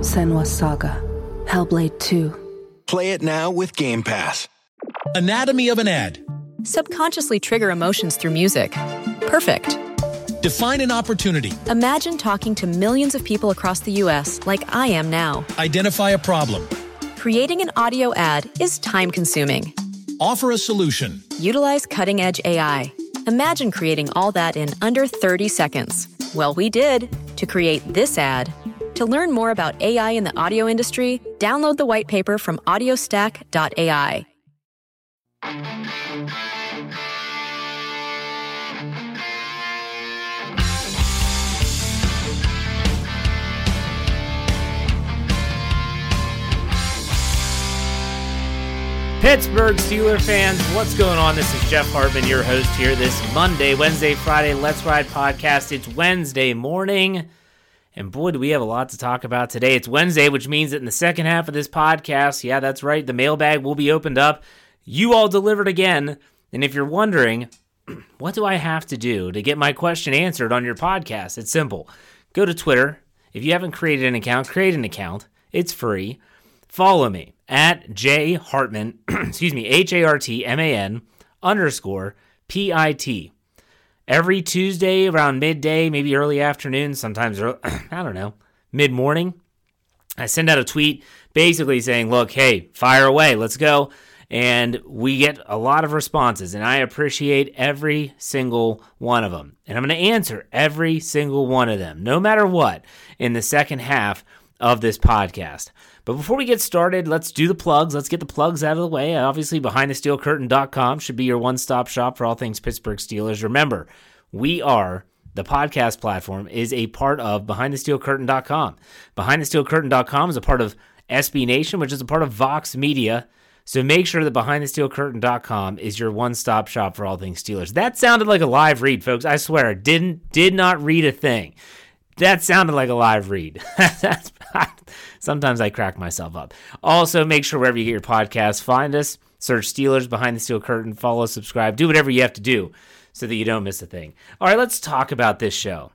Senua's Saga. Hellblade 2. Play it now with Game Pass. Anatomy of an ad. Subconsciously trigger emotions through music. Perfect. Define an opportunity. Imagine talking to millions of people across the U.S. like I am now. Identify a problem. Creating an audio ad is time consuming. Offer a solution. Utilize cutting edge AI. Imagine creating all that in under 30 seconds. Well, we did to create this ad. To learn more about AI in the audio industry, download the white paper from audiostack.ai. Pittsburgh Steeler fans, what's going on? This is Jeff Hartman, your host here this Monday, Wednesday, Friday Let's Ride podcast. It's Wednesday morning, and boy, do we have a lot to talk about today. It's Wednesday, which means that in the second half of this podcast, yeah, that's right, the mailbag will be opened up. You all delivered again. And if you're wondering, what do I have to do to get my question answered on your podcast? It's simple. Go to Twitter. If you haven't created an account, create an account. It's free. Follow me at J Hartman, excuse me, H A R T M A N underscore P I T. Every Tuesday around midday, maybe early afternoon, sometimes, early, I don't know, mid morning, I send out a tweet basically saying, look, hey, fire away, let's go. And we get a lot of responses, and I appreciate every single one of them. And I'm going to answer every single one of them, no matter what, in the second half of this podcast. But before we get started, let's do the plugs. Let's get the plugs out of the way. Obviously, behindthesteelcurtain.com should be your one stop shop for all things Pittsburgh Steelers. Remember, we are the podcast platform is a part of behindthesteelcurtain.com. Behindthesteelcurtain.com is a part of SB Nation, which is a part of Vox Media. So make sure that behindthesteelcurtain.com is your one-stop shop for all things Steelers. That sounded like a live read, folks. I swear, didn't did not read a thing. That sounded like a live read. That's sometimes I crack myself up. Also, make sure wherever you get your podcasts, find us, search Steelers Behind the Steel Curtain, follow, subscribe, do whatever you have to do so that you don't miss a thing. All right, let's talk about this show.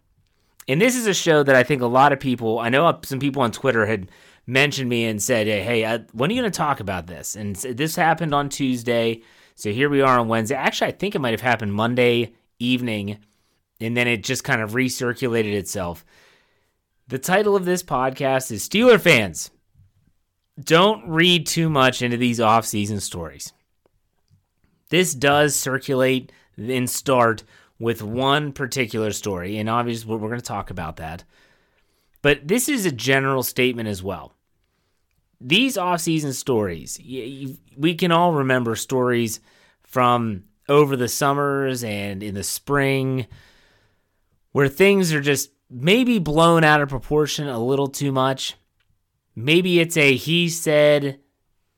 And this is a show that I think a lot of people, I know some people on Twitter had mentioned me and said, hey, hey I, when are you going to talk about this? And this happened on Tuesday. So here we are on Wednesday. Actually, I think it might have happened Monday evening, and then it just kind of recirculated itself. The title of this podcast is Steeler Fans. Don't read too much into these off-season stories. This does circulate and start with one particular story, and obviously we're going to talk about that. But this is a general statement as well. These off-season stories, we can all remember stories from over the summers and in the spring where things are just maybe blown out of proportion a little too much. Maybe it's a he said,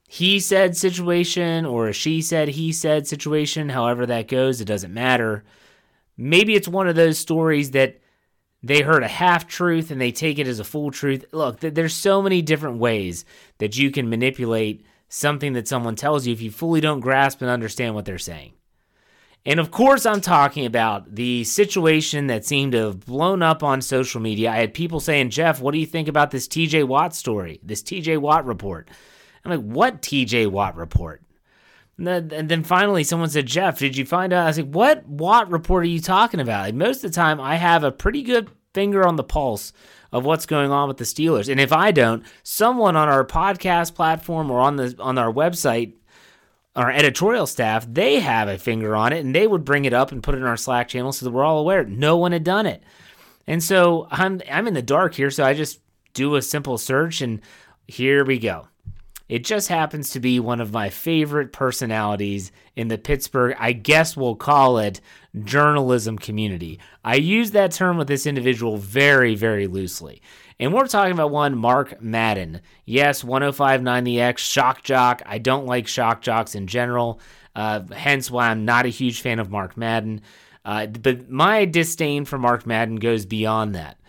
he said situation or a she said, he said situation. However that goes, it doesn't matter. Maybe it's one of those stories that they heard a half truth and they take it as a full truth. Look, there's so many different ways that you can manipulate something that someone tells you if you fully don't grasp and understand what they're saying. And of course, I'm talking about the situation that seemed to have blown up on social media. I had people saying, Jeff, what do you think about this TJ Watt story, this TJ Watt report? I'm like, what TJ Watt report? And then, finally, someone said, Jeff, did you find out? I was like, what Watt report are you talking about? Like, most of the time, I have a pretty good finger on the pulse of what's going on with the Steelers. And if I don't, someone on our podcast platform or on the on our website our editorial staff, they have a finger on it and they would bring it up and put it in our Slack channel so that we're all aware. No one had done it. And so I'm I'm in the dark here, so I just do a simple search and here we go. It just happens to be one of my favorite personalities in the Pittsburgh, I guess we'll call it journalism community. I use that term with this individual very, very loosely. And we're talking about one Mark Madden. Yes, 1059 the X, shock jock. I don't like shock jocks in general, uh, hence why I'm not a huge fan of Mark Madden. Uh, but my disdain for Mark Madden goes beyond that.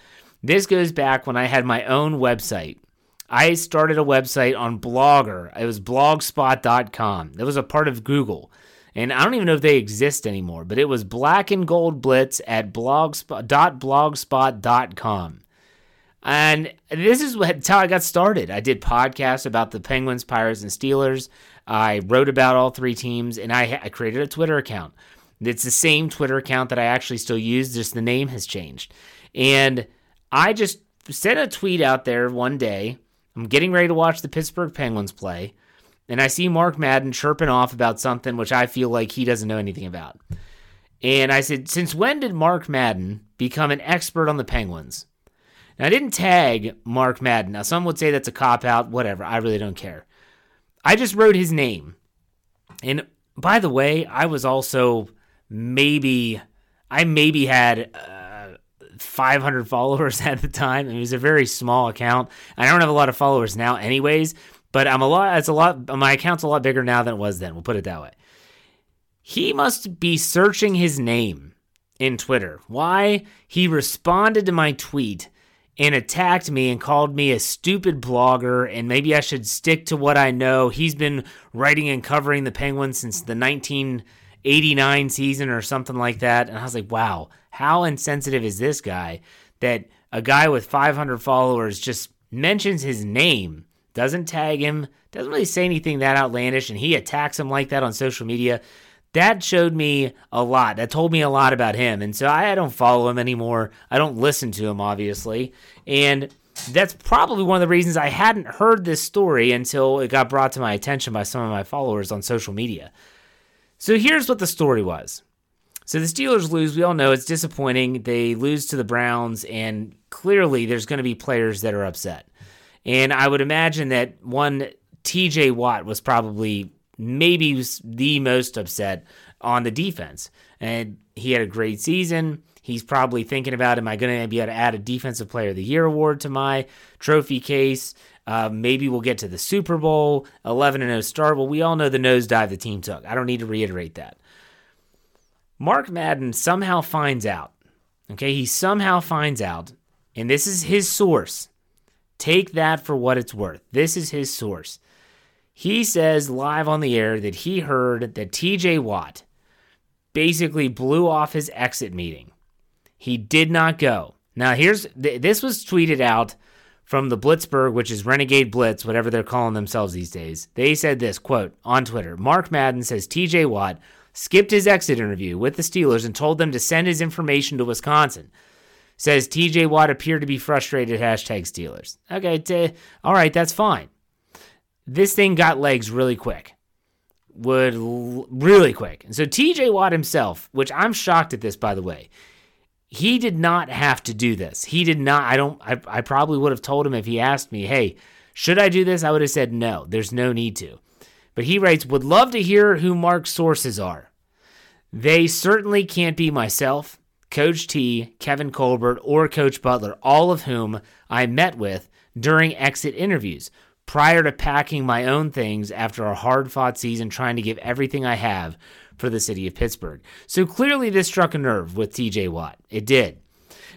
This goes back when I had my own website. I started a website on Blogger. It was blogspot.com. That was a part of Google. And I don't even know if they exist anymore, but it was black and gold blitz at blogspot.blogspot.com. And this is how I got started. I did podcasts about the Penguins, Pirates, and Steelers. I wrote about all three teams, and I, I created a Twitter account. It's the same Twitter account that I actually still use, just the name has changed. And I just sent a tweet out there one day. I'm getting ready to watch the Pittsburgh Penguins play, and I see Mark Madden chirping off about something which I feel like he doesn't know anything about. And I said, Since when did Mark Madden become an expert on the Penguins? Now, I didn't tag Mark Madden. Now, some would say that's a cop out, whatever. I really don't care. I just wrote his name. And by the way, I was also maybe, I maybe had uh, 500 followers at the time. It was a very small account. I don't have a lot of followers now, anyways, but I'm a lot, it's a lot, my account's a lot bigger now than it was then. We'll put it that way. He must be searching his name in Twitter. Why? He responded to my tweet and attacked me and called me a stupid blogger and maybe I should stick to what I know. He's been writing and covering the Penguins since the 1989 season or something like that. And I was like, wow, how insensitive is this guy that a guy with 500 followers just mentions his name, doesn't tag him, doesn't really say anything that outlandish, and he attacks him like that on social media that showed me a lot. That told me a lot about him. And so I, don't follow him anymore. I don't listen to him, obviously. And that's probably one of the reasons I hadn't heard this story until it got brought to my attention by some of my followers on social media. So here's what the story was. So the Steelers lose. We all know it's disappointing. They lose to the Browns, and clearly there's going to be players that are upset. And I would imagine that one TJ Watt was probably maybe the most upset on the defense. And he had a great season. He's probably thinking about, am I going to be able to add a Defensive Player of the Year award to my trophy case? Uh, maybe we'll get to the Super Bowl, 11 0 start. Well, we all know the nosedive the team took. I don't need to reiterate that. Mark Madden somehow finds out. Okay, he somehow finds out, and this is his source. Take that for what it's worth. This is his source. He says live on the air that he heard that TJ Watt basically blew off his exit meeting. He did not go. Now, here's this was tweeted out from the Blitzburg, which is Renegade Blitz, whatever they're calling themselves these days. They said this quote on Twitter Mark Madden says TJ Watt skipped his exit interview with the Steelers and told them to send his information to Wisconsin. Says TJ Watt appeared to be frustrated, hashtag Steelers. Okay, t- all right, that's fine this thing got legs really quick. Would l- really quick. And so TJ Watt himself, which I'm shocked at this by the way, he did not have to do this. He did not I don't I, I probably would have told him if he asked me, "Hey, should I do this?" I would have said no. There's no need to. But he writes, "Would love to hear who Mark's sources are. They certainly can't be myself, Coach T, Kevin Colbert, or Coach Butler, all of whom I met with during exit interviews prior to packing my own things after a hard fought season trying to give everything I have for the city of Pittsburgh. So clearly, this struck a nerve with TJ Watt. It did.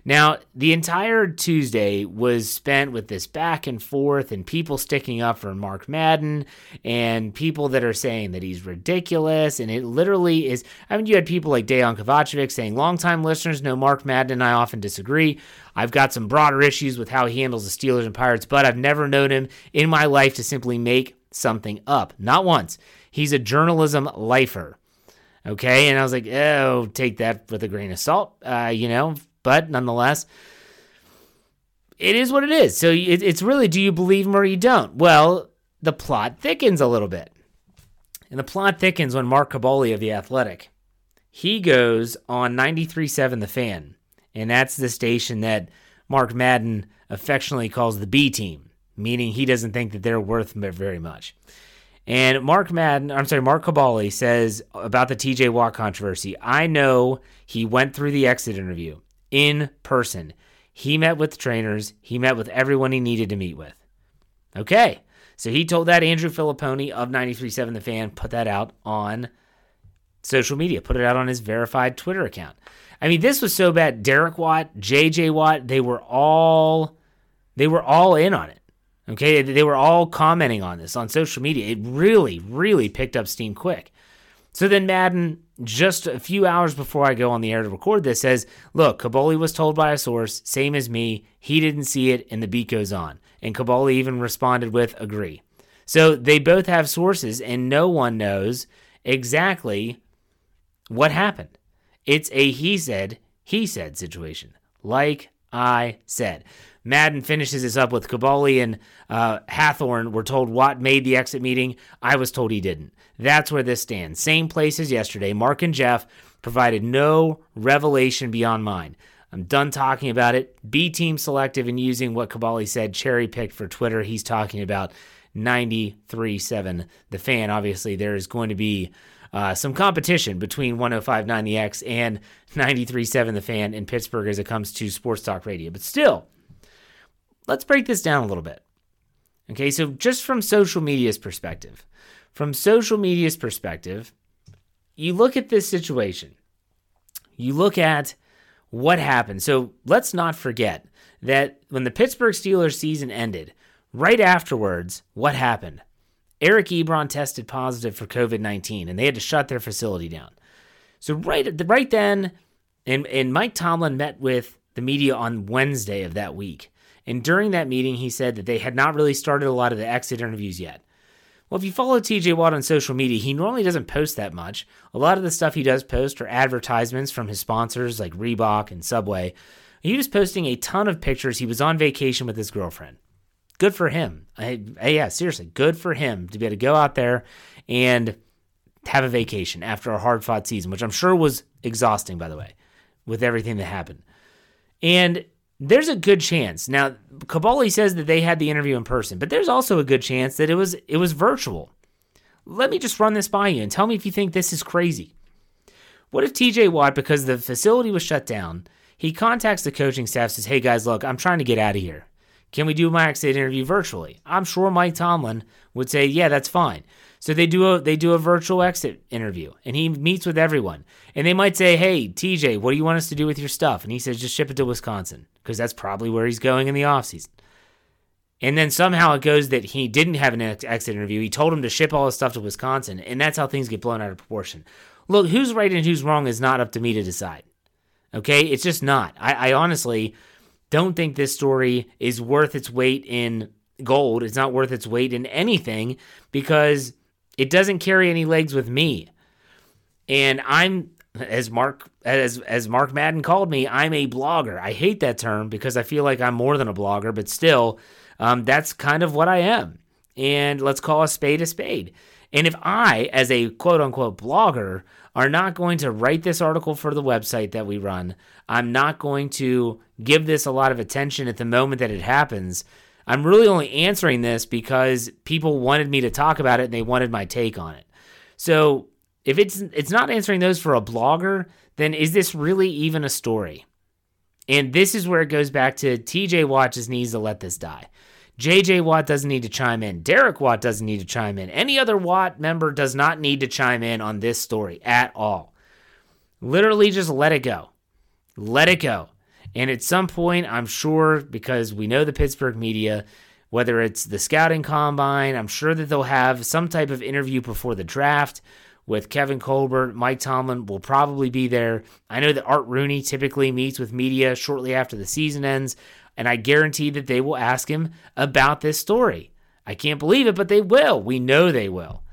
Now, the entire Tuesday was spent with this back and forth and people sticking up for Mark Madden and people that are saying that he's ridiculous. And it literally is. I mean, you had people like Dejan Kovacevic saying, longtime listeners know Mark Madden and I often disagree. I've got some broader issues with how he handles the Steelers and Pirates, but I've never known him in my life to simply make something up. Not once. He's a journalism lifer. Okay. And I was like, oh, take that with a grain of salt, uh, you know, but nonetheless, it is what it is. So it, it's really do you believe him or you don't? Well, the plot thickens a little bit. And the plot thickens when Mark Kaboly of The Athletic, he goes on 93.7 The Fan. And that's the station that Mark Madden affectionately calls the B team, meaning he doesn't think that they're worth very much. And Mark Madden, I'm sorry, Mark Kaboly says about the TJ Watt controversy. I know he went through the exit interview in person. He met with trainers, he met with everyone he needed to meet with. Okay. So he told that Andrew Fillipponi of 93.7 The Fan put that out on social media, put it out on his verified Twitter account. I mean, this was so bad. Derek Watt, JJ Watt, they were all they were all in on it. Okay, they were all commenting on this on social media. It really, really picked up steam quick. So then Madden, just a few hours before I go on the air to record this, says, Look, Kaboly was told by a source, same as me. He didn't see it, and the beat goes on. And Kaboly even responded with, Agree. So they both have sources, and no one knows exactly what happened. It's a he said, he said situation. Like I said. Madden finishes this up with Kaboly and uh, Hathhorn were told Watt made the exit meeting. I was told he didn't. That's where this stands. Same place as yesterday. Mark and Jeff provided no revelation beyond mine. I'm done talking about it. B team selective and using what Kaboly said, cherry picked for Twitter. He's talking about 93.7 The Fan. Obviously, there is going to be uh, some competition between 105.9 The X and 93.7 The Fan in Pittsburgh as it comes to sports talk radio. But still, let's break this down a little bit. Okay, so just from social media's perspective, from social media's perspective, you look at this situation, you look at what happened. So let's not forget that when the Pittsburgh Steelers season ended, right afterwards, what happened? Eric Ebron tested positive for COVID 19 and they had to shut their facility down. So, right, right then, and, and Mike Tomlin met with the media on Wednesday of that week. And during that meeting, he said that they had not really started a lot of the exit interviews yet. Well, if you follow TJ Watt on social media, he normally doesn't post that much. A lot of the stuff he does post are advertisements from his sponsors like Reebok and Subway. He was posting a ton of pictures. He was on vacation with his girlfriend. Good for him. I, I, yeah, seriously, good for him to be able to go out there and have a vacation after a hard fought season, which I'm sure was exhausting, by the way, with everything that happened. And there's a good chance. Now, Kaboly says that they had the interview in person, but there's also a good chance that it was it was virtual. Let me just run this by you and tell me if you think this is crazy. What if TJ Watt, because the facility was shut down, he contacts the coaching staff, says, Hey guys, look, I'm trying to get out of here. Can we do my exit interview virtually? I'm sure Mike Tomlin would say, Yeah, that's fine. So they do a they do a virtual exit interview and he meets with everyone. And they might say, "Hey, TJ, what do you want us to do with your stuff?" And he says, "Just ship it to Wisconsin because that's probably where he's going in the offseason." And then somehow it goes that he didn't have an exit interview. He told him to ship all his stuff to Wisconsin, and that's how things get blown out of proportion. Look, who's right and who's wrong is not up to me to decide. Okay? It's just not. I, I honestly don't think this story is worth its weight in gold. It's not worth its weight in anything because it doesn't carry any legs with me. And I'm as Mark as as Mark Madden called me, I'm a blogger. I hate that term because I feel like I'm more than a blogger, but still, um, that's kind of what I am. And let's call a spade a spade. And if I, as a quote unquote blogger, are not going to write this article for the website that we run, I'm not going to give this a lot of attention at the moment that it happens, I'm really only answering this because people wanted me to talk about it and they wanted my take on it. So if it's it's not answering those for a blogger, then is this really even a story? And this is where it goes back to TJ Watt just needs to let this die. JJ Watt doesn't need to chime in. Derek Watt doesn't need to chime in. Any other Watt member does not need to chime in on this story at all. Literally just let it go. Let it go. And at some point, I'm sure, because we know the Pittsburgh media, whether it's the scouting combine, I'm sure that they'll have some type of interview before the draft with Kevin Colbert. Mike Tomlin will probably be there. I know that Art Rooney typically meets with media shortly after the season ends, and I guarantee that they will ask him about this story. I can't believe it, but they will. We know they will.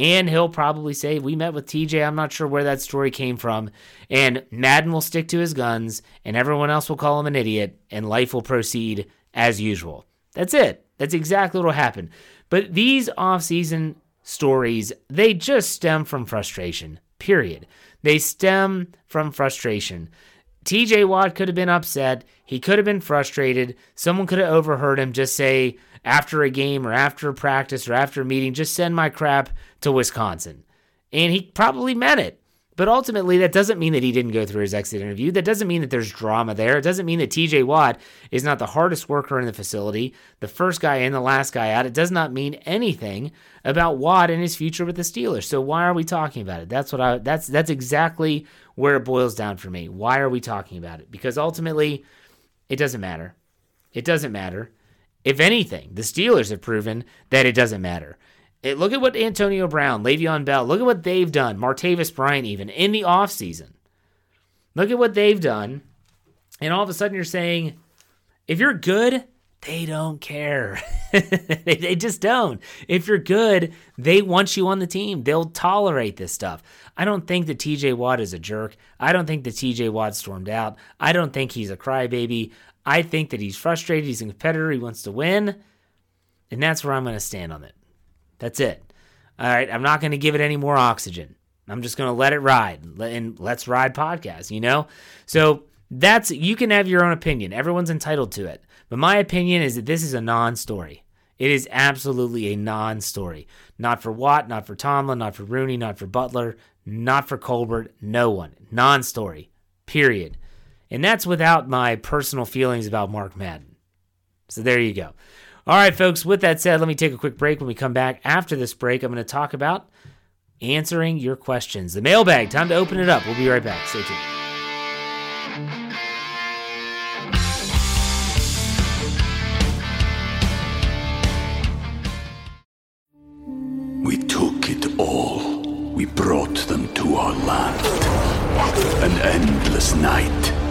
And he'll probably say, We met with TJ. I'm not sure where that story came from. And Madden will stick to his guns, and everyone else will call him an idiot, and life will proceed as usual. That's it. That's exactly what will happen. But these offseason stories, they just stem from frustration, period. They stem from frustration. TJ Watt could have been upset. He could have been frustrated. Someone could have overheard him just say after a game or after a practice or after a meeting, just send my crap to Wisconsin. And he probably meant it. But ultimately, that doesn't mean that he didn't go through his exit interview. That doesn't mean that there's drama there. It doesn't mean that TJ Watt is not the hardest worker in the facility, the first guy in, the last guy out. It does not mean anything about Watt and his future with the Steelers. So why are we talking about it? That's what I that's that's exactly where it boils down for me. Why are we talking about it? Because ultimately, it doesn't matter. It doesn't matter. If anything, the Steelers have proven that it doesn't matter. It, look at what Antonio Brown, Le'Veon Bell, look at what they've done, Martavis Bryant even, in the offseason. Look at what they've done. And all of a sudden you're saying, if you're good, they don't care. they just don't. If you're good, they want you on the team. They'll tolerate this stuff. I don't think that TJ Watt is a jerk. I don't think that TJ Watt stormed out. I don't think he's a crybaby. I think that he's frustrated. He's a competitor. He wants to win. And that's where I'm going to stand on it. That's it. All right. I'm not going to give it any more oxygen. I'm just going to let it ride and let's ride podcast, you know? So that's, you can have your own opinion. Everyone's entitled to it. But my opinion is that this is a non story. It is absolutely a non story. Not for Watt, not for Tomlin, not for Rooney, not for Butler, not for Colbert, no one. Non story. Period. And that's without my personal feelings about Mark Madden. So there you go. All right, folks, with that said, let me take a quick break. When we come back after this break, I'm going to talk about answering your questions. The mailbag, time to open it up. We'll be right back. Stay tuned. We took it all. We brought them to our land. An endless night,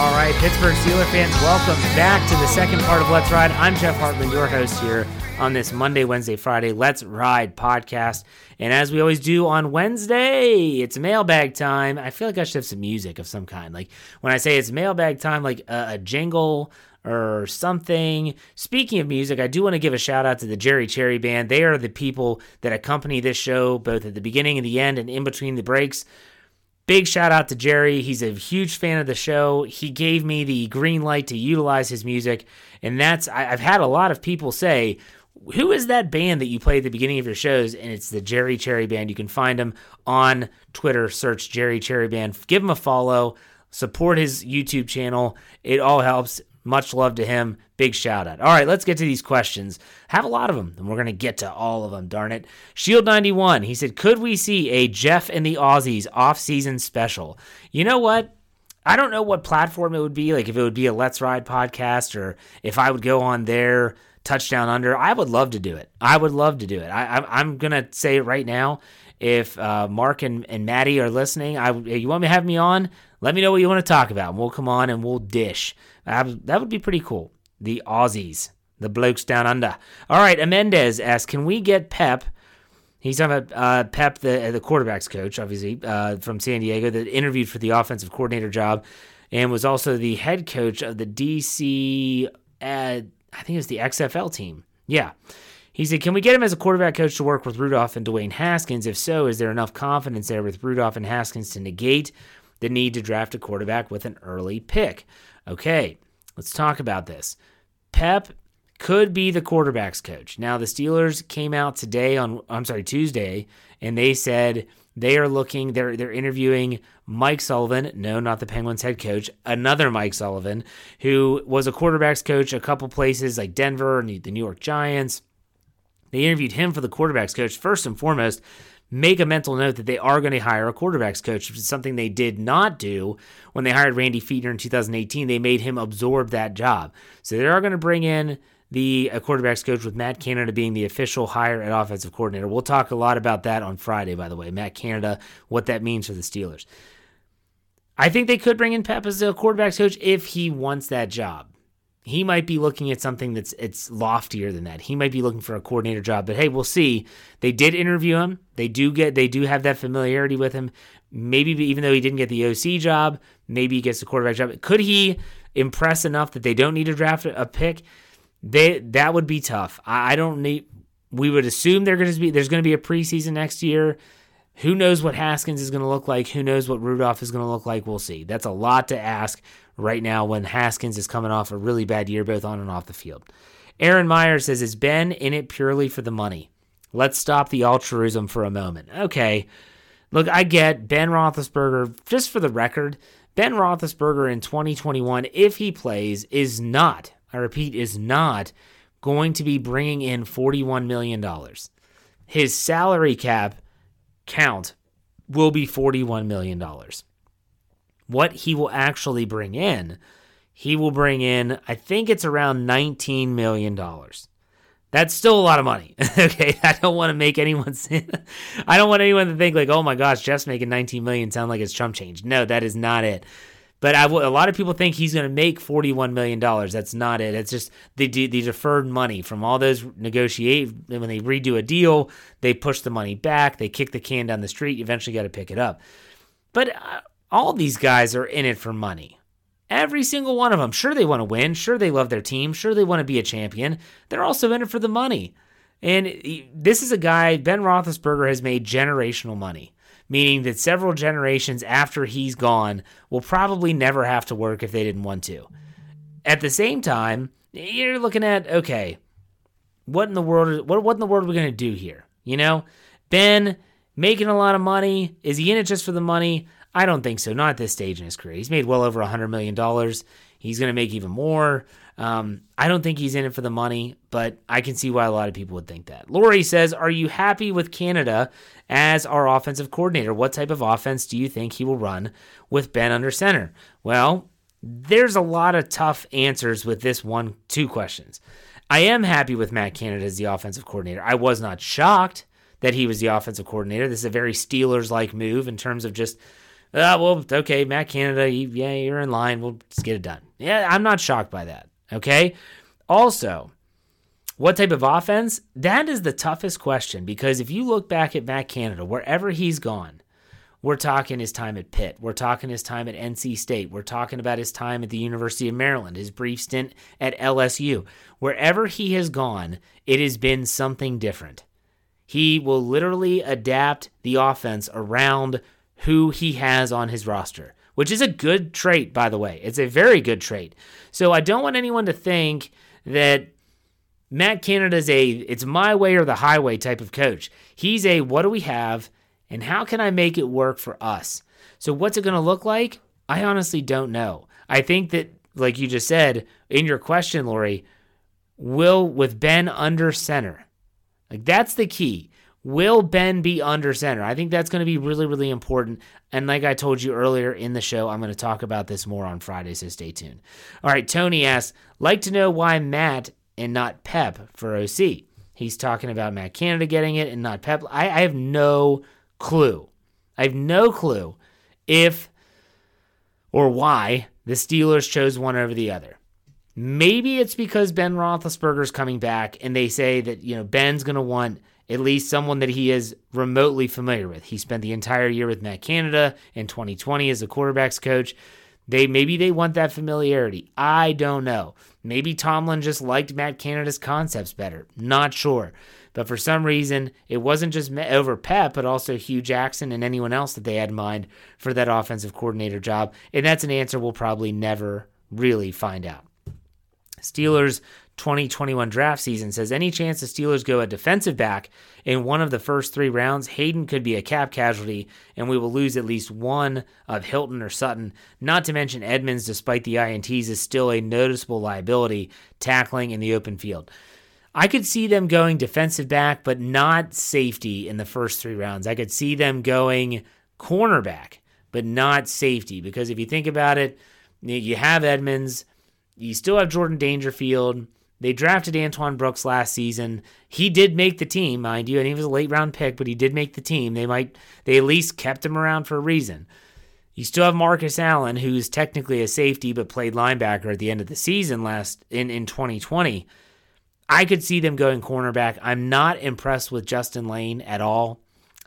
All right, Pittsburgh Steeler fans, welcome back to the second part of Let's Ride. I'm Jeff Hartman, your host here on this Monday, Wednesday, Friday Let's Ride podcast. And as we always do on Wednesday, it's mailbag time. I feel like I should have some music of some kind. Like when I say it's mailbag time, like a, a jingle or something. Speaking of music, I do want to give a shout out to the Jerry Cherry Band. They are the people that accompany this show both at the beginning and the end and in between the breaks. Big shout out to Jerry. He's a huge fan of the show. He gave me the green light to utilize his music. And that's, I, have had a lot of people say, who is that band that you play at the beginning of your shows? And it's the Jerry Cherry Band. You can find him on Twitter. Search Jerry Cherry Band. Give him a follow. Support his YouTube channel. It all helps. Much love to him. Big shout out. All right, let's get to these questions. Have a lot of them, and we're going to get to all of them, darn it. Shield91, he said, Could we see a Jeff and the Aussies off season special? You know what? I don't know what platform it would be, like if it would be a Let's Ride podcast or if I would go on there, touchdown under. I would love to do it. I would love to do it. I, am going to say it right now. If uh, Mark and, and Maddie are listening, I, you want me to have me on? Let me know what you want to talk about, and we'll come on and we'll dish. That would be pretty cool. The Aussies, the blokes down under. All right, Amendez asks, can we get Pep? He's talking about uh, Pep, the the quarterbacks coach, obviously uh, from San Diego, that interviewed for the offensive coordinator job, and was also the head coach of the DC. Uh, I think it was the XFL team. Yeah, He said, Can we get him as a quarterback coach to work with Rudolph and Dwayne Haskins? If so, is there enough confidence there with Rudolph and Haskins to negate the need to draft a quarterback with an early pick? Okay, let's talk about this. Pep could be the quarterback's coach. Now, the Steelers came out today on, I'm sorry, Tuesday, and they said they are looking, they're, they're interviewing Mike Sullivan, no, not the Penguins head coach, another Mike Sullivan, who was a quarterback's coach a couple places like Denver and the New York Giants. They interviewed him for the quarterback's coach. First and foremost, make a mental note that they are going to hire a quarterback's coach, which is something they did not do when they hired Randy Fichtner in 2018. They made him absorb that job. So they are going to bring in the quarterback's coach with Matt Canada being the official hire at offensive coordinator. We'll talk a lot about that on Friday, by the way. Matt Canada, what that means for the Steelers. I think they could bring in Pep as a quarterback's coach if he wants that job. He might be looking at something that's it's loftier than that. He might be looking for a coordinator job, but hey, we'll see. They did interview him. They do get they do have that familiarity with him. Maybe even though he didn't get the OC job, maybe he gets the quarterback job. Could he impress enough that they don't need to draft a pick? They that would be tough. I, I don't need. We would assume they're going to be there's going to be a preseason next year. Who knows what Haskins is going to look like? Who knows what Rudolph is going to look like? We'll see. That's a lot to ask right now when Haskins is coming off a really bad year, both on and off the field. Aaron Meyer says, Is Ben in it purely for the money? Let's stop the altruism for a moment. Okay. Look, I get Ben Roethlisberger, just for the record, Ben Roethlisberger in 2021, if he plays, is not, I repeat, is not going to be bringing in $41 million. His salary cap count will be $41 million what he will actually bring in, he will bring in, I think it's around $19 million. That's still a lot of money. okay. I don't want to make anyone, I don't want anyone to think like, oh my gosh, Jeff's making 19 million sound like it's chump change. No, that is not it. But a lot of people think he's going to make $41 million. That's not it. It's just the, the deferred money from all those negotiate. When they redo a deal, they push the money back. They kick the can down the street. You eventually got to pick it up. But uh, all these guys are in it for money. Every single one of them. Sure, they want to win. Sure, they love their team. Sure, they want to be a champion. They're also in it for the money. And this is a guy, Ben Roethlisberger, has made generational money, meaning that several generations after he's gone will probably never have to work if they didn't want to. At the same time, you're looking at okay, what in the world? What what in the world are we gonna do here? You know, Ben making a lot of money. Is he in it just for the money? I don't think so. Not at this stage in his career. He's made well over a $100 million. He's going to make even more. Um, I don't think he's in it for the money, but I can see why a lot of people would think that. Lori says, Are you happy with Canada as our offensive coordinator? What type of offense do you think he will run with Ben under center? Well, there's a lot of tough answers with this one, two questions. I am happy with Matt Canada as the offensive coordinator. I was not shocked that he was the offensive coordinator. This is a very Steelers like move in terms of just uh, well, okay, Matt Canada, yeah, you're in line. We'll just get it done. Yeah, I'm not shocked by that. Okay. Also, what type of offense? That is the toughest question because if you look back at Matt Canada, wherever he's gone, we're talking his time at Pitt. We're talking his time at NC State. We're talking about his time at the University of Maryland, his brief stint at LSU. Wherever he has gone, it has been something different. He will literally adapt the offense around who he has on his roster, which is a good trait, by the way. It's a very good trait. So I don't want anyone to think that Matt Canada is a it's my way or the highway type of coach. He's a what do we have and how can I make it work for us? So what's it going to look like? I honestly don't know. I think that like you just said in your question, Lori, will with Ben under center. Like that's the key. Will Ben be under center? I think that's going to be really, really important. And like I told you earlier in the show, I'm going to talk about this more on Friday, so stay tuned. All right, Tony asks, like to know why Matt and not Pep for OC. He's talking about Matt Canada getting it and not Pep. I, I have no clue. I have no clue if or why the Steelers chose one over the other. Maybe it's because Ben Roethlisberger's coming back and they say that, you know, Ben's going to want at least someone that he is remotely familiar with. He spent the entire year with Matt Canada in 2020 as a quarterbacks coach. They maybe they want that familiarity. I don't know. Maybe Tomlin just liked Matt Canada's concepts better. Not sure. But for some reason, it wasn't just over Pep, but also Hue Jackson and anyone else that they had in mind for that offensive coordinator job. And that's an answer we'll probably never really find out. Steelers 2021 draft season says any chance the Steelers go a defensive back in one of the first three rounds, Haden could be a cap casualty, and we will lose at least one of Hilton or Sutton. Not to mention Edmonds, despite the INTs, is still a noticeable liability tackling in the open field. I could see them going defensive back, but not safety in the first three rounds. I could see them going cornerback, but not safety, because if you think about it, you have Edmonds, you still have Jordan Dangerfield. They drafted Antoine Brooks last season. He did make the team, mind you, and he was a late round pick, but he did make the team. They might they at least kept him around for a reason. You still have Marcus Allen, who's technically a safety but played linebacker at the end of the season last in, in 2020. I could see them going cornerback. I'm not impressed with Justin Layne at all.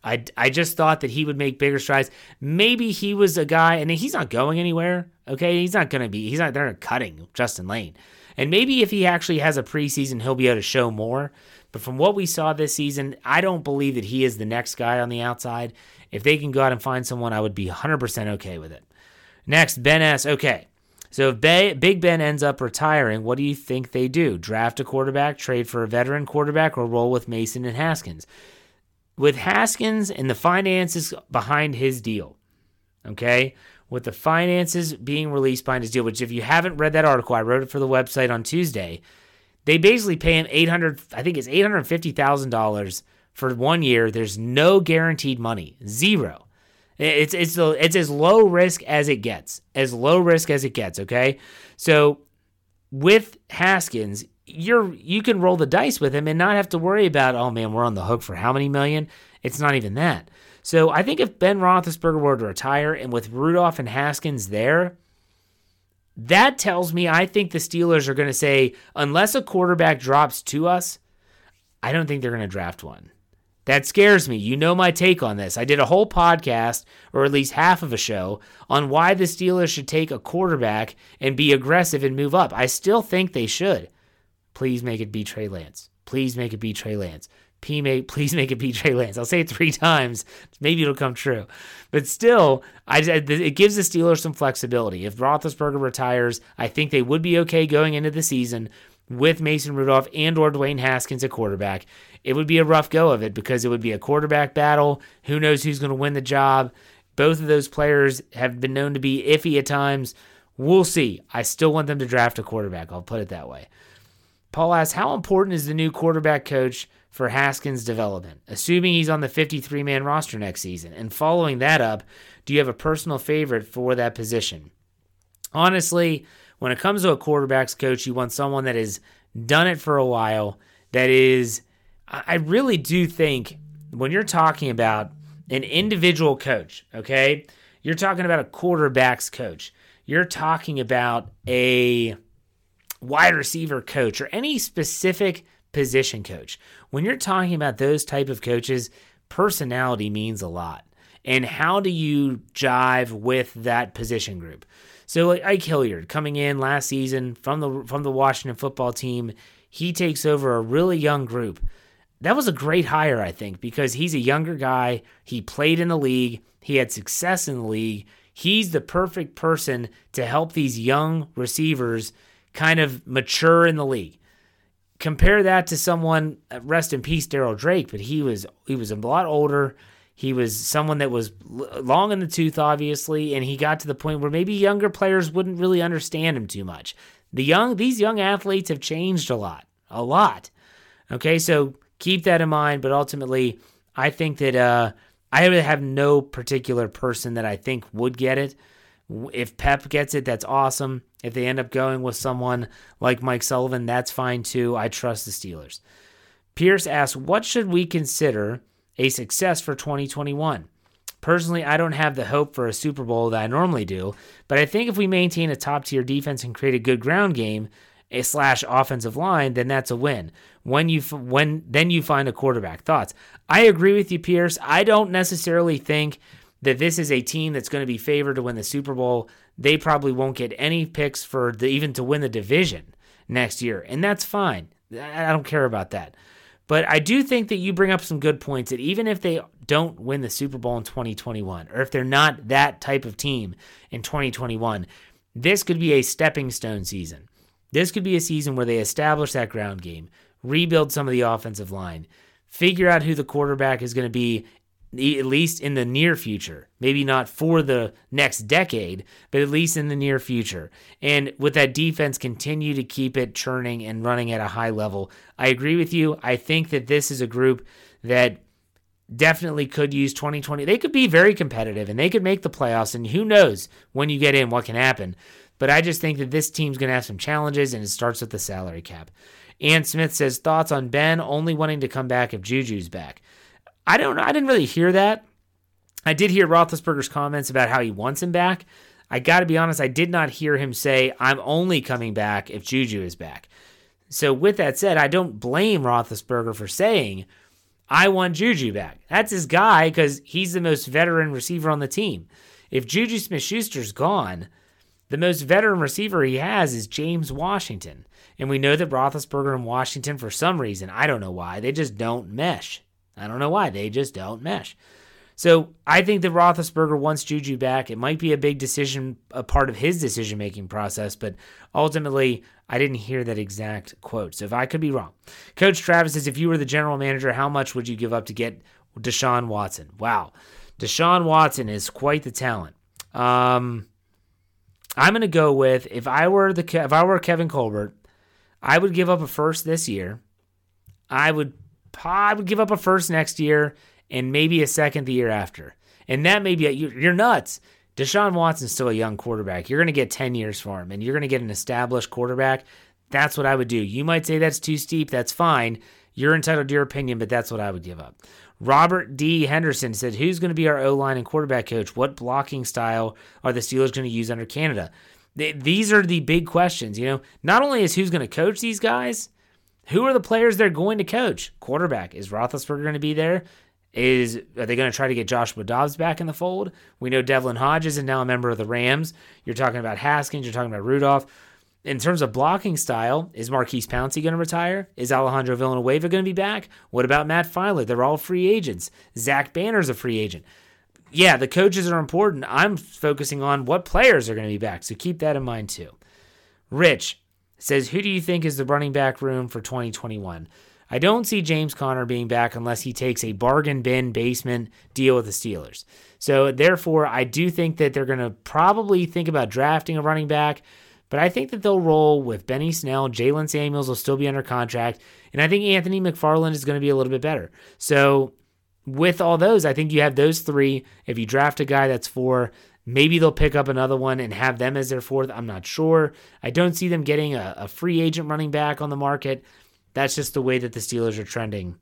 I, I just thought that he would make bigger strides. Maybe he was a guy, and he's not going anywhere. Okay, he's not going to be. He's not. They're cutting Justin Layne. And maybe if he actually has a preseason, he'll be able to show more. But from what we saw this season, I don't believe that he is the next guy on the outside. If they can go out and find someone, I would be 100% okay with it. Next, Ben S. Okay. So if Big Ben ends up retiring, what do you think they do? Draft a quarterback, trade for a veteran quarterback, or roll with Mason and Haskins? With Haskins and the finances behind his deal, okay? with the finances being released behind his deal, which if you haven't read that article, I wrote it for the website on Tuesday. They basically pay him 800 I think it's $850,000 for 1 year. There's no guaranteed money. Zero. It's it's it's as low risk as it gets. As low risk as it gets, okay? So with Haskins, you're you can roll the dice with him and not have to worry about, oh man, we're on the hook for how many million? It's not even that. So I think if Ben Roethlisberger were to retire and with Rudolph and Haskins there, that tells me I think the Steelers are going to say, unless a quarterback drops to us, I don't think they're going to draft one. That scares me. You know my take on this. I did a whole podcast, or at least half of a show, on why the Steelers should take a quarterback and be aggressive and move up. I still think they should. Please make it be Trey Lance. Please make it be Trey Lance. P mate, please make it be Trey Lance. I'll say it three times. Maybe it'll come true. But still, I, it gives the Steelers some flexibility. If Roethlisberger retires, I think they would be okay going into the season with Mason Rudolph and or Dwayne Haskins at quarterback. It would be a rough go of it because it would be a quarterback battle. Who knows who's going to win the job? Both of those players have been known to be iffy at times. We'll see. I still want them to draft a quarterback. I'll put it that way. Paul asks, how important is the new quarterback coach for Haskins' development, assuming he's on the 53 man roster next season? And following that up, do you have a personal favorite for that position? Honestly, when it comes to a quarterback's coach, you want someone that has done it for a while, that is, I really do think when you're talking about an individual coach, okay, you're talking about a quarterback's coach. You're talking about a wide receiver coach or any specific position coach. When you're talking about those type of coaches, personality means a lot. And how do you jive with that position group? So like Ike Hilliard coming in last season from the from the Washington football team, he takes over a really young group. That was a great hire, I think, because he's a younger guy. He played in the league. He had success in the league. He's the perfect person to help these young receivers kind of mature in the league. Compare that to someone uh, rest in peace Darryl Drake but he was he was a lot older. He was someone that was long in the tooth obviously and he got to the point where maybe younger players wouldn't really understand him too much. The young these young athletes have changed a lot a lot. Okay so keep that in mind but ultimately I think that uh I really have no particular person that I think would get it if Pep gets it, that's awesome. If they end up going with someone like Mike Sullivan, that's fine too. I trust the Steelers. Pierce asks, What should we consider a success for 2021? Personally, I don't have the hope for a Super Bowl that I normally do, but I think if we maintain a top tier defense and create a good ground game, a slash offensive line, then that's a win. When you when then you find a quarterback. Thoughts? I agree with you, Pierce. I don't necessarily think that this is a team that's going to be favored to win the Super Bowl. They probably won't get any picks for the, even to win the division. next year, and that's fine. I don't care about that. But I do think that you bring up some good points that even if they don't win the Super Bowl in 2021, or if they're not that type of team in 2021, this could be a stepping stone season. This could be a season where they establish that ground game, rebuild some of the offensive line, figure out who the quarterback is going to be at least in the near future. Maybe not for the next decade, but at least in the near future. And with that defense, continue to keep it churning and running at a high level. I agree with you. I think that this is a group that definitely could use 2020. They could be very competitive and they could make the playoffs. And who knows when you get in what can happen. But I just think that this team's going to have some challenges, and it starts with the salary cap. Ann Smith says thoughts on Ben only wanting to come back if Juju's back. I don't know. I didn't really hear that. I did hear Roethlisberger's comments about how he wants him back. I got to be honest, I did not hear him say, I'm only coming back if Juju is back. So, with that said, I don't blame Roethlisberger for saying, I want Juju back. That's his guy because he's the most veteran receiver on the team. If Juju Smith Schuster's gone, the most veteran receiver he has is James Washington. And we know that Roethlisberger and Washington, for some reason, I don't know why, they just don't mesh. I don't know why. They just don't mesh. So I think that Roethlisberger wants Juju back. It might be a big decision, a part of his decision making process, but ultimately, I didn't hear that exact quote. So if I could be wrong, Coach Travis says, if you were the general manager, how much would you give up to get Deshaun Watson? Wow, Deshaun Watson is quite the talent. Um, I'm going to go with if I were the if I were Kevin Colbert, I would give up a first this year. I would I would give up a first next year and maybe a second the year after. And that may be, a, you're nuts. Deshaun Watson's still a young quarterback. You're going to get 10 years for him, and you're going to get an established quarterback. That's what I would do. You might say that's too steep. That's fine. You're entitled to your opinion, but that's what I would give up. Robert D. Henderson said, Who's going to be our O line and quarterback coach? What blocking style are the Steelers going to use under Canada? These are the big questions. You know, not only is who's going to coach these guys, who are the players they're going to coach? Quarterback. Is Roethlisberger going to be there? Is are they going to try to get Joshua Dobbs back in the fold? We know Devlin Hodges is now a member of the Rams. You're talking about Haskins. You're talking about Rudolph. In terms of blocking style, is Maurkice Pouncey going to retire? Is Alejandro Villanueva going to be back? What about Matt Feiler? They're all free agents. Zach Banner's a free agent. Yeah, the coaches are important. I'm focusing on what players are going to be back, so keep that in mind too. Rich, says, Who do you think is the running back room for 2021? I don't see James Conner being back unless he takes a bargain bin basement deal with the Steelers. So, therefore, I do think that they're going to probably think about drafting a running back, but I think that they'll roll with Benny Snell. Jaylen Samuels will still be under contract, and I think Anthony McFarland is going to be a little bit better. So, with all those, I think you have those three. If you draft a guy that's for Maybe they'll pick up another one and have them as their fourth. I'm not sure. I don't see them getting a, a free agent running back on the market. That's just the way that the Steelers are trending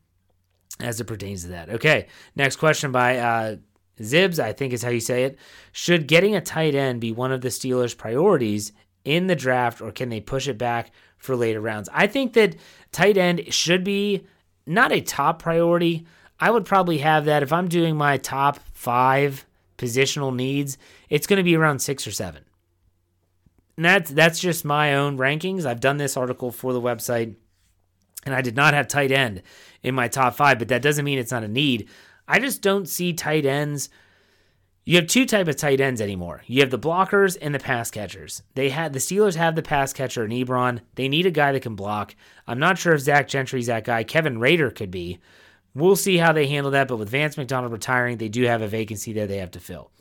as it pertains to that. Okay, next question by uh, Zibs, I think is how you say it. Should getting a tight end be one of the Steelers' priorities in the draft, or can they push it back for later rounds? I think that tight end should be not a top priority. I would probably have that if I'm doing my top five positional needs, it's going to be around six or seven. And that's that's just my own rankings. I've done this article for the website, and I did not have tight end in my top five, but that doesn't mean it's not a need. I just don't see tight ends. You have two type of tight ends anymore. You have the blockers and the pass catchers. They had the Steelers have the pass catcher in Ebron. They need a guy that can block. I'm not sure if Zach Gentry's that guy. Kevin Rader could be, We'll see how they handle that, but with Vance McDonald retiring, they do have a vacancy there they have to fill.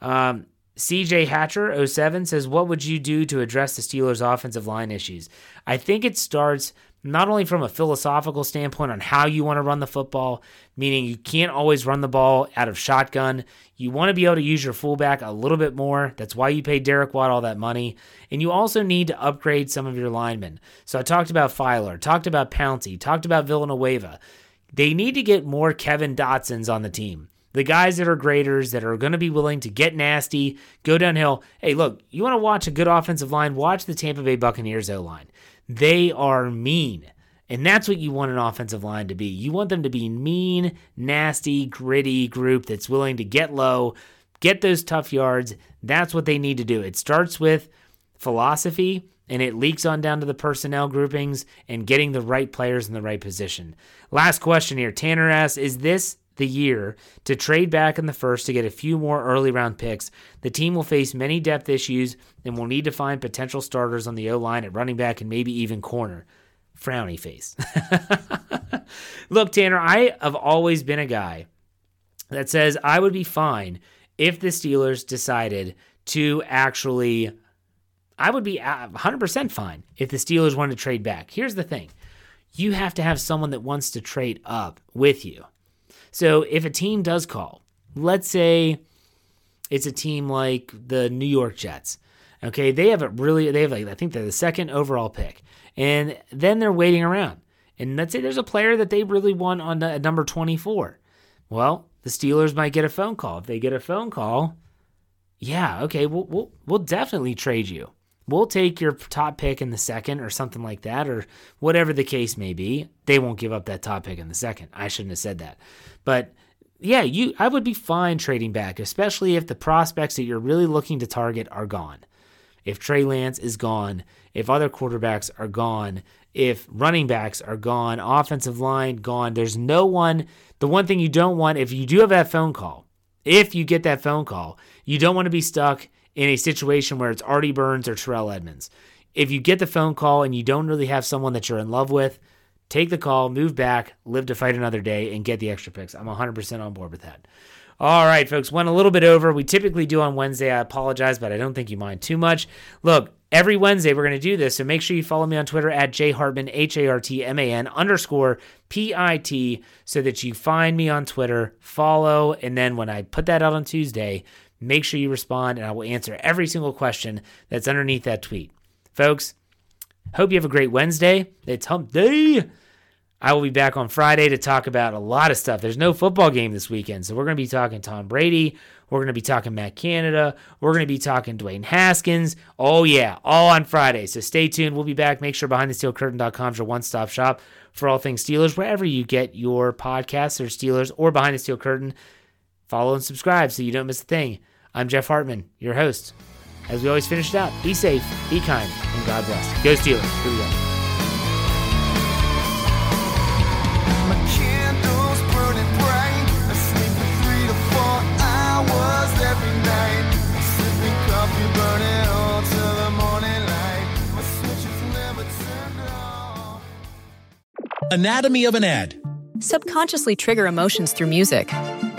Um, CJ Hatcher 07 says, What would you do to address the Steelers' offensive line issues? I think it starts not only from a philosophical standpoint on how you want to run the football, meaning you can't always run the ball out of shotgun. You want to be able to use your fullback a little bit more. That's why you pay Derek Watt all that money. And you also need to upgrade some of your linemen. So I talked about Feiler, talked about Pouncey, talked about Villanueva. They need to get more Kevin Dotsons on the team. The guys that are graders that are going to be willing to get nasty, go downhill. Hey, look, you want to watch a good offensive line? Watch the Tampa Bay Buccaneers O line. They are mean. And that's what you want an offensive line to be. You want them to be mean, nasty, gritty group that's willing to get low, get those tough yards. That's what they need to do. It starts with philosophy and it leaks on down to the personnel groupings and getting the right players in the right position. Last question here. Tanner asks Is this the year to trade back in the first to get a few more early round picks? The team will face many depth issues and will need to find potential starters on the O line at running back and maybe even corner. Frowny face. Look, Tanner, I have always been a guy that says I would be fine if the Steelers decided to actually I would be uh, 100% fine if the Steelers wanted to trade back. Here's the thing you have to have someone that wants to trade up with you. So if a team does call, let's say it's a team like the New York Jets. Okay, they have a really they have like I think they're the second overall pick. And then they're waiting around. And let's say there's a player that they really want on the, number 24. Well, the Steelers might get a phone call. If they get a phone call, yeah, okay, we'll, we'll, we'll definitely trade you we'll take your top pick in the second or something like that, or whatever the case may be. They won't give up that top pick in the second. I shouldn't have said that. But yeah, you I would be fine trading back, especially if the prospects that you're really looking to target are gone. If Trey Lance is gone, if other quarterbacks are gone, if running backs are gone, offensive line gone, there's no one. The one thing you don't want, if you do have that phone call, if you get that phone call, you don't want to be stuck in a situation where it's Artie Burns or Terrell Edmunds. If you get the phone call and you don't really have someone that you're in love with, take the call, move back, live to fight another day, and get the extra picks. I'm 100% on board with that. All right, folks, went a little bit over. We typically do on Wednesday. I apologize, but I don't think you mind too much. Look, every Wednesday we're going to do this, so make sure you follow me on Twitter at jhartman, H A R T M A N underscore P I T, so that you find me on Twitter, follow, and then when I put that out on Tuesday, Make sure you respond, and I will answer every single question that's underneath that tweet. Folks, hope you have a great Wednesday. It's hump day. I will be back on Friday to talk about a lot of stuff. There's no football game this weekend, so we're going to be talking Tom Brady. We're going to be talking Matt Canada. We're going to be talking Dwayne Haskins. Oh, yeah, all on Friday. So stay tuned. We'll be back. Make sure BehindTheSteelCurtain.com is your one stop shop for all things Steelers, wherever you get your podcasts or Steelers or Behind the Steel Curtain. Follow and subscribe so you don't miss a thing. I'm Jeff Hartman, your host. As we always finish it out, be safe, be kind, and God bless. Go Steelers. Here we go. Anatomy of an ad. Subconsciously trigger emotions through music.